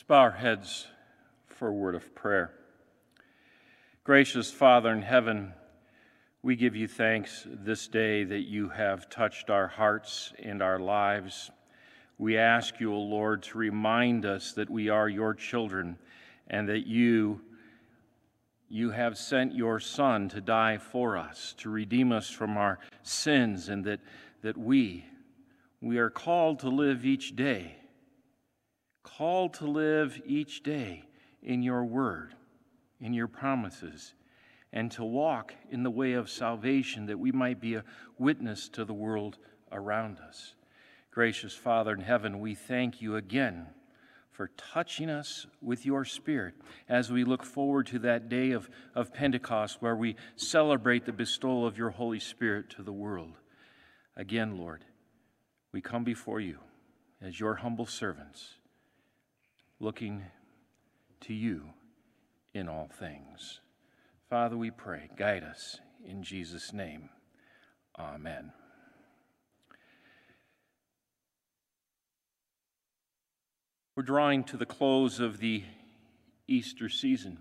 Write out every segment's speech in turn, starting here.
Let's bow our heads for a word of prayer. Gracious Father in heaven, we give you thanks this day that you have touched our hearts and our lives. We ask you, O Lord, to remind us that we are your children and that you you have sent your son to die for us to redeem us from our sins and that that we we are called to live each day called to live each day in your word in your promises and to walk in the way of salvation that we might be a witness to the world around us gracious father in heaven we thank you again for touching us with your Spirit as we look forward to that day of, of Pentecost where we celebrate the bestowal of your Holy Spirit to the world. Again, Lord, we come before you as your humble servants, looking to you in all things. Father, we pray, guide us in Jesus' name. Amen. We're drawing to the close of the Easter season.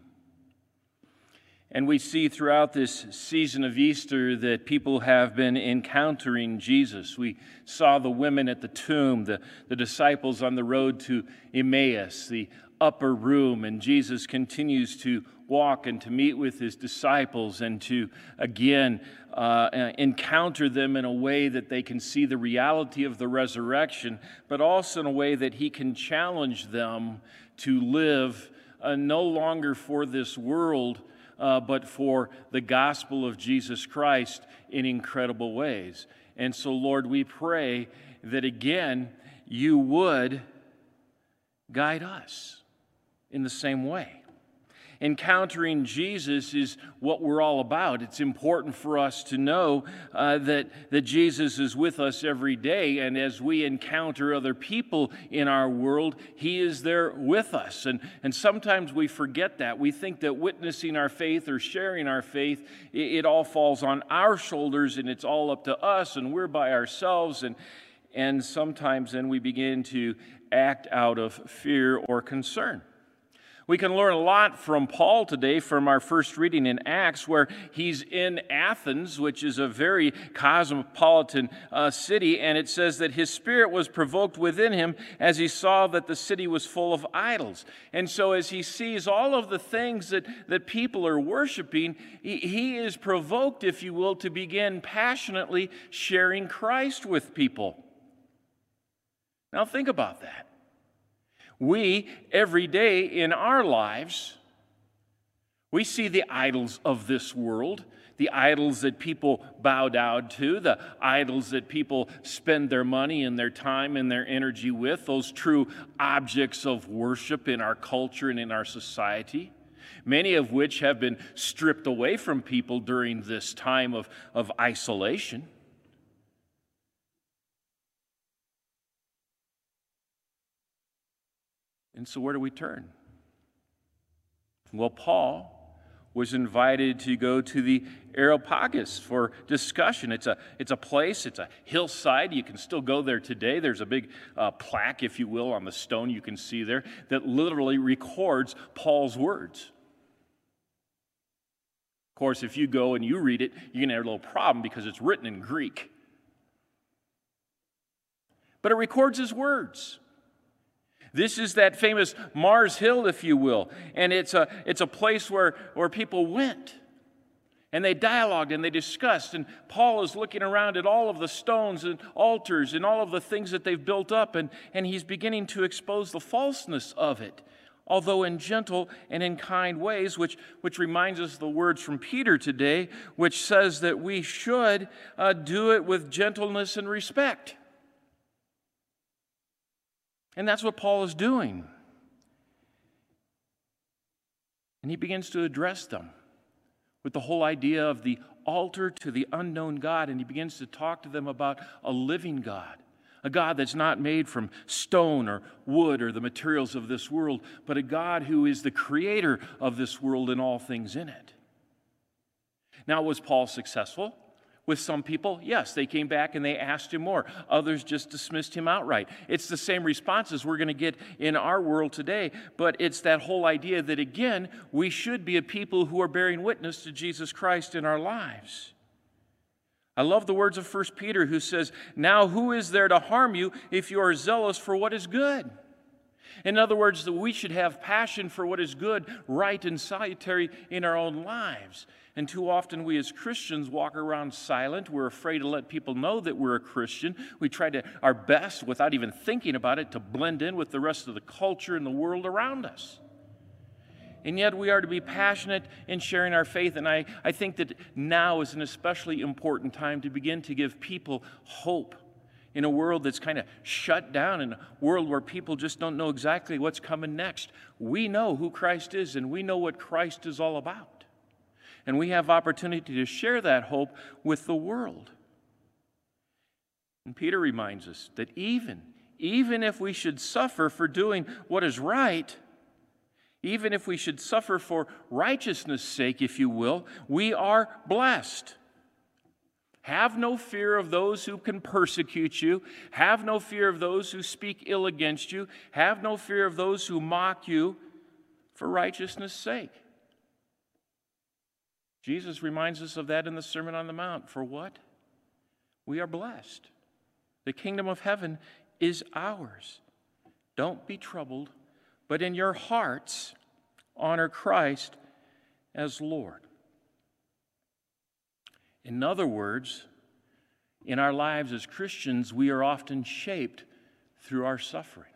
And we see throughout this season of Easter that people have been encountering Jesus. We saw the women at the tomb, the, the disciples on the road to Emmaus, the upper room, and Jesus continues to walk and to meet with his disciples and to again uh, encounter them in a way that they can see the reality of the resurrection, but also in a way that he can challenge them to live uh, no longer for this world. Uh, but for the gospel of Jesus Christ in incredible ways. And so, Lord, we pray that again you would guide us in the same way. Encountering Jesus is what we're all about. It's important for us to know uh, that, that Jesus is with us every day, and as we encounter other people in our world, He is there with us. And, and sometimes we forget that. We think that witnessing our faith or sharing our faith, it, it all falls on our shoulders and it's all up to us, and we're by ourselves. And, and sometimes then we begin to act out of fear or concern. We can learn a lot from Paul today from our first reading in Acts, where he's in Athens, which is a very cosmopolitan uh, city, and it says that his spirit was provoked within him as he saw that the city was full of idols. And so, as he sees all of the things that, that people are worshiping, he, he is provoked, if you will, to begin passionately sharing Christ with people. Now, think about that. We, every day in our lives, we see the idols of this world, the idols that people bow down to, the idols that people spend their money and their time and their energy with, those true objects of worship in our culture and in our society, many of which have been stripped away from people during this time of, of isolation. And so, where do we turn? Well, Paul was invited to go to the Areopagus for discussion. It's a, it's a place, it's a hillside. You can still go there today. There's a big uh, plaque, if you will, on the stone you can see there that literally records Paul's words. Of course, if you go and you read it, you're going to have a little problem because it's written in Greek. But it records his words. This is that famous Mars Hill, if you will. And it's a, it's a place where, where people went. And they dialogued and they discussed. And Paul is looking around at all of the stones and altars and all of the things that they've built up. And, and he's beginning to expose the falseness of it, although in gentle and in kind ways, which, which reminds us of the words from Peter today, which says that we should uh, do it with gentleness and respect. And that's what Paul is doing. And he begins to address them with the whole idea of the altar to the unknown God. And he begins to talk to them about a living God, a God that's not made from stone or wood or the materials of this world, but a God who is the creator of this world and all things in it. Now, was Paul successful? With some people, yes, they came back and they asked him more. Others just dismissed him outright. It's the same responses we're going to get in our world today, but it's that whole idea that, again, we should be a people who are bearing witness to Jesus Christ in our lives. I love the words of 1 Peter, who says, Now who is there to harm you if you are zealous for what is good? In other words, that we should have passion for what is good, right, and salutary in our own lives. And too often, we as Christians walk around silent. We're afraid to let people know that we're a Christian. We try to our best, without even thinking about it, to blend in with the rest of the culture and the world around us. And yet, we are to be passionate in sharing our faith. And I, I think that now is an especially important time to begin to give people hope in a world that's kind of shut down, in a world where people just don't know exactly what's coming next. We know who Christ is, and we know what Christ is all about. And we have opportunity to share that hope with the world. And Peter reminds us that even, even if we should suffer for doing what is right, even if we should suffer for righteousness' sake, if you will, we are blessed. Have no fear of those who can persecute you. Have no fear of those who speak ill against you. Have no fear of those who mock you for righteousness' sake. Jesus reminds us of that in the Sermon on the Mount. For what? We are blessed. The kingdom of heaven is ours. Don't be troubled, but in your hearts honor Christ as Lord. In other words, in our lives as Christians, we are often shaped through our suffering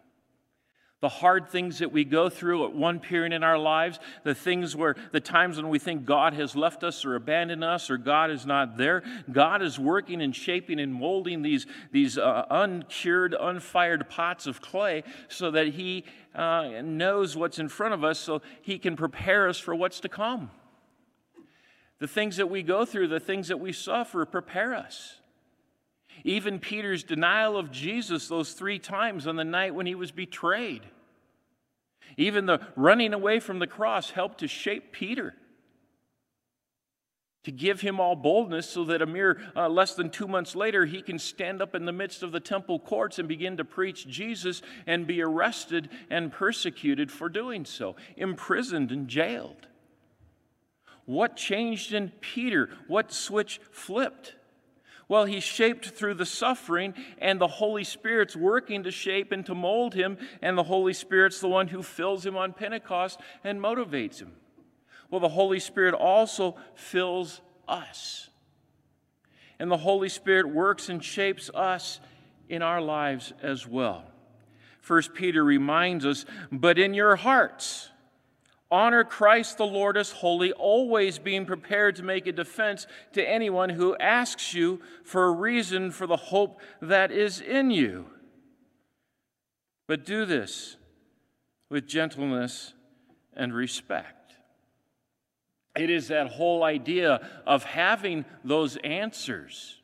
the hard things that we go through at one period in our lives, the things where the times when we think God has left us or abandoned us or God is not there, God is working and shaping and molding these, these uh, uncured, unfired pots of clay so that He uh, knows what's in front of us so He can prepare us for what's to come. The things that we go through, the things that we suffer, prepare us. Even Peter's denial of Jesus those three times on the night when he was betrayed. Even the running away from the cross helped to shape Peter, to give him all boldness so that a mere uh, less than two months later he can stand up in the midst of the temple courts and begin to preach Jesus and be arrested and persecuted for doing so, imprisoned and jailed. What changed in Peter? What switch flipped? Well, he's shaped through the suffering, and the Holy Spirit's working to shape and to mold him, and the Holy Spirit's the one who fills him on Pentecost and motivates him. Well, the Holy Spirit also fills us. And the Holy Spirit works and shapes us in our lives as well. First Peter reminds us, but in your hearts, Honor Christ the Lord as holy, always being prepared to make a defense to anyone who asks you for a reason for the hope that is in you. But do this with gentleness and respect. It is that whole idea of having those answers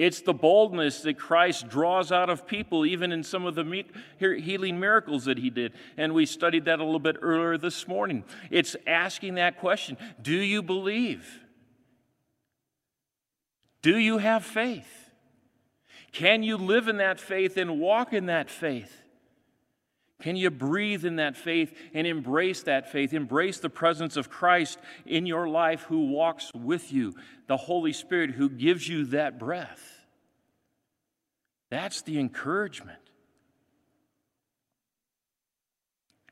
it's the boldness that Christ draws out of people, even in some of the healing miracles that he did. And we studied that a little bit earlier this morning. It's asking that question Do you believe? Do you have faith? Can you live in that faith and walk in that faith? Can you breathe in that faith and embrace that faith? Embrace the presence of Christ in your life who walks with you, the Holy Spirit who gives you that breath. That's the encouragement.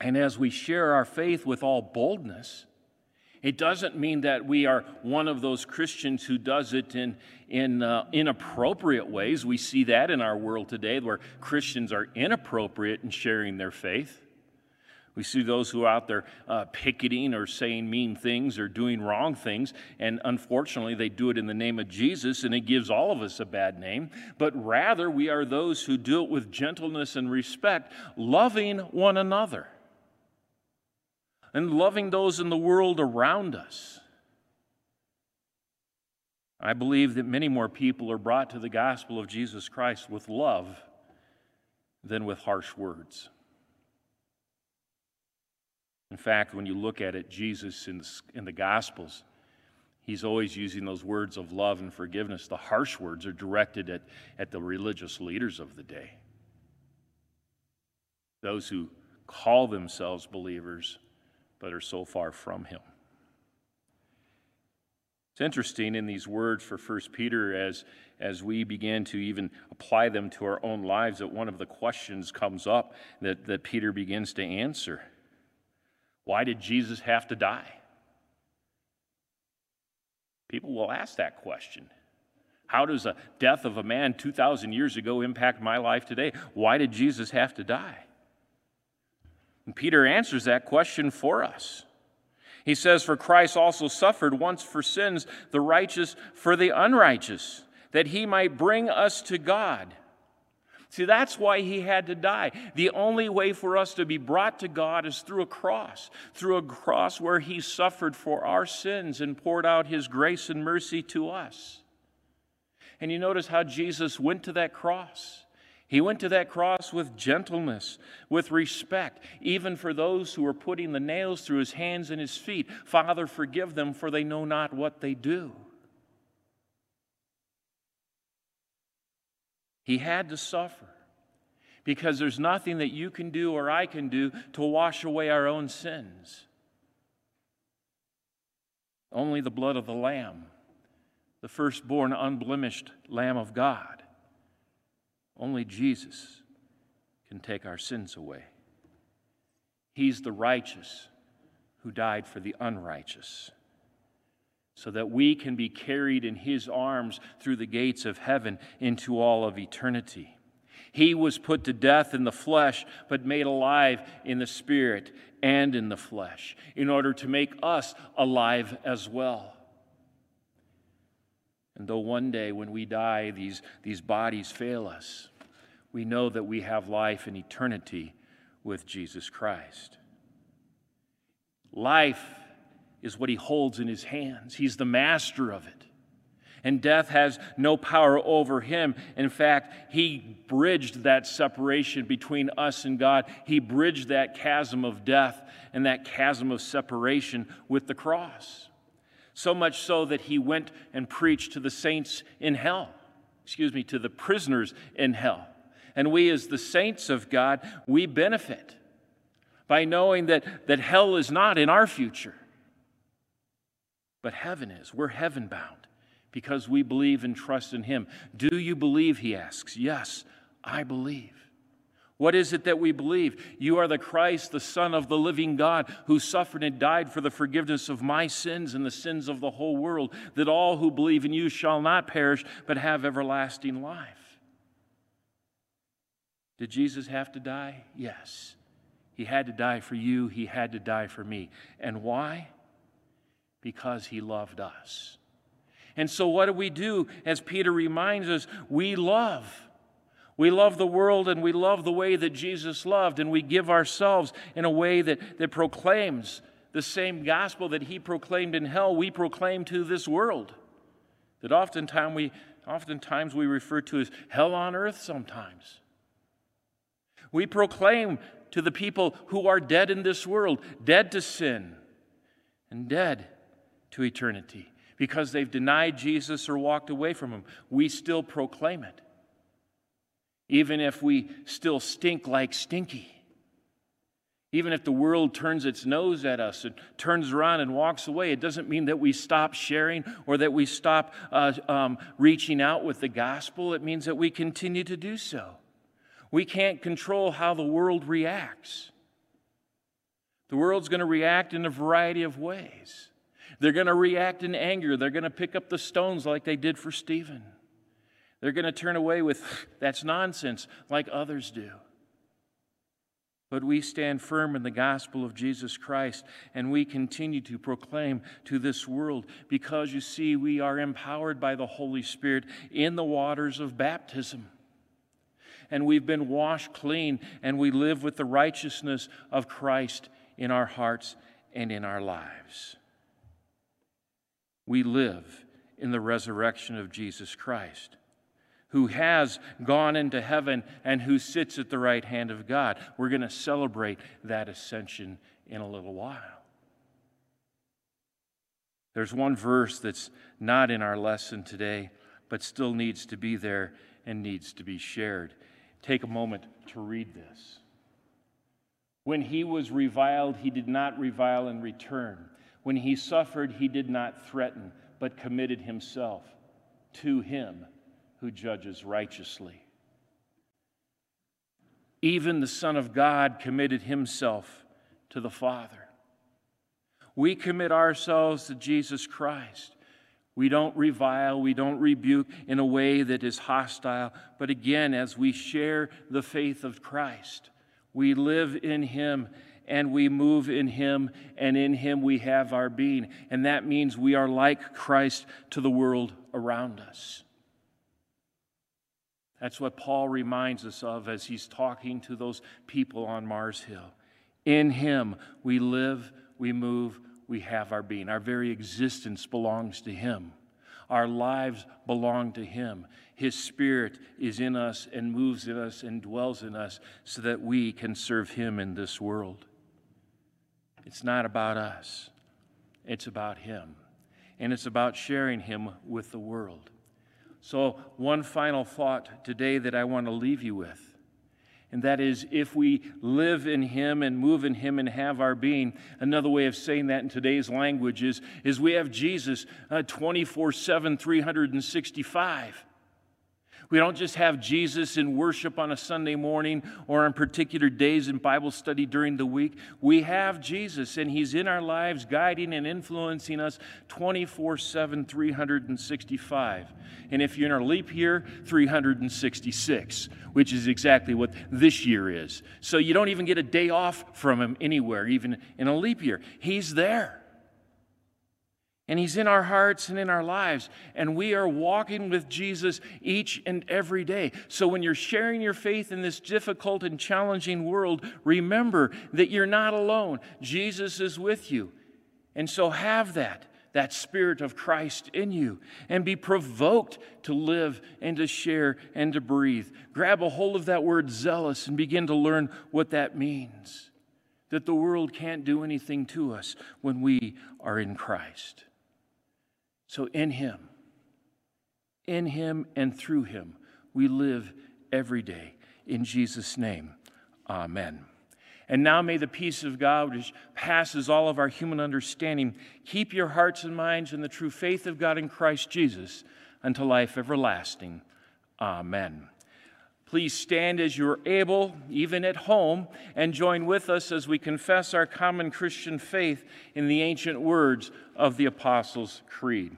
And as we share our faith with all boldness, it doesn't mean that we are one of those Christians who does it in, in uh, inappropriate ways. We see that in our world today where Christians are inappropriate in sharing their faith. We see those who are out there uh, picketing or saying mean things or doing wrong things, and unfortunately, they do it in the name of Jesus, and it gives all of us a bad name. But rather, we are those who do it with gentleness and respect, loving one another and loving those in the world around us. I believe that many more people are brought to the gospel of Jesus Christ with love than with harsh words. In fact, when you look at it, Jesus in the, in the Gospels, He's always using those words of love and forgiveness. The harsh words are directed at, at the religious leaders of the day. Those who call themselves believers but are so far from Him. It's interesting in these words for 1 Peter as, as we begin to even apply them to our own lives that one of the questions comes up that, that Peter begins to answer. Why did Jesus have to die? People will ask that question. How does the death of a man 2,000 years ago impact my life today? Why did Jesus have to die? And Peter answers that question for us. He says, For Christ also suffered once for sins, the righteous for the unrighteous, that he might bring us to God. See, that's why he had to die. The only way for us to be brought to God is through a cross, through a cross where he suffered for our sins and poured out his grace and mercy to us. And you notice how Jesus went to that cross. He went to that cross with gentleness, with respect, even for those who were putting the nails through his hands and his feet. Father, forgive them, for they know not what they do. He had to suffer because there's nothing that you can do or I can do to wash away our own sins. Only the blood of the Lamb, the firstborn, unblemished Lamb of God, only Jesus can take our sins away. He's the righteous who died for the unrighteous so that we can be carried in his arms through the gates of heaven into all of eternity. He was put to death in the flesh, but made alive in the spirit and in the flesh, in order to make us alive as well. And though one day when we die, these, these bodies fail us, we know that we have life in eternity with Jesus Christ. Life is what he holds in his hands. He's the master of it. And death has no power over him. In fact, he bridged that separation between us and God. He bridged that chasm of death and that chasm of separation with the cross. So much so that he went and preached to the saints in hell, excuse me, to the prisoners in hell. And we, as the saints of God, we benefit by knowing that, that hell is not in our future but heaven is. We're heaven bound because we believe and trust in Him. Do you believe? He asks. Yes, I believe. What is it that we believe? You are the Christ, the Son of the living God, who suffered and died for the forgiveness of my sins and the sins of the whole world, that all who believe in you shall not perish, but have everlasting life. Did Jesus have to die? Yes. He had to die for you, He had to die for me. And why? because he loved us. And so, what do we do? As Peter reminds us, we love. We love the world and we love the way that Jesus loved, and we give ourselves in a way that, that proclaims the same gospel that he proclaimed in hell, we proclaim to this world. That oftentimes we, oftentimes we refer to as hell on earth sometimes. We proclaim to the people who are dead in this world, dead to sin, and dead to eternity because they've denied Jesus or walked away from him. We still proclaim it. Even if we still stink like stinky. Even if the world turns its nose at us and turns around and walks away, it doesn't mean that we stop sharing or that we stop uh, um, reaching out with the gospel. It means that we continue to do so. We can't control how the world reacts. The world's going to react in a variety of ways. They're going to react in anger. They're going to pick up the stones like they did for Stephen. They're going to turn away with, that's nonsense, like others do. But we stand firm in the gospel of Jesus Christ and we continue to proclaim to this world because you see, we are empowered by the Holy Spirit in the waters of baptism. And we've been washed clean and we live with the righteousness of Christ in our hearts and in our lives we live in the resurrection of Jesus Christ, who has gone into heaven and who sits at the right hand of God. We're going to celebrate that ascension in a little while. There's one verse that's not in our lesson today, but still needs to be there and needs to be shared. Take a moment to read this. When he was reviled, he did not revile in return. When he suffered, he did not threaten, but committed himself to him who judges righteously. Even the Son of God committed himself to the Father. We commit ourselves to Jesus Christ. We don't revile, we don't rebuke in a way that is hostile, but again, as we share the faith of Christ, we live in Him and we move in Him, and in Him we have our being. And that means we are like Christ to the world around us. That's what Paul reminds us of as he's talking to those people on Mars Hill. In Him we live, we move, we have our being. Our very existence belongs to Him. Our lives belong to Him. His Spirit is in us and moves in us and dwells in us so that we can serve Him in this world. It's not about us, it's about Him. And it's about sharing Him with the world. So, one final thought today that I want to leave you with and that is if we live in Him and move in Him and have our being. Another way of saying that in today's language is, is we have Jesus uh, 24 7, 365. We don't just have Jesus in worship on a Sunday morning or on particular days in Bible study during the week. We have Jesus, and He's in our lives, guiding and influencing us 24 7, 365. And if you're in a leap year, 366, which is exactly what this year is. So you don't even get a day off from Him anywhere, even in a leap year. He's there. And He's in our hearts and in our lives. And we are walking with Jesus each and every day. So when you're sharing your faith in this difficult and challenging world, remember that you're not alone. Jesus is with you. And so have that, that Spirit of Christ in you, and be provoked to live and to share and to breathe. Grab a hold of that word zealous and begin to learn what that means. That the world can't do anything to us when we are in Christ. So, in Him, in Him and through Him, we live every day. In Jesus' name, Amen. And now may the peace of God, which passes all of our human understanding, keep your hearts and minds in the true faith of God in Christ Jesus unto life everlasting. Amen. Please stand as you're able, even at home, and join with us as we confess our common Christian faith in the ancient words of the Apostles' Creed.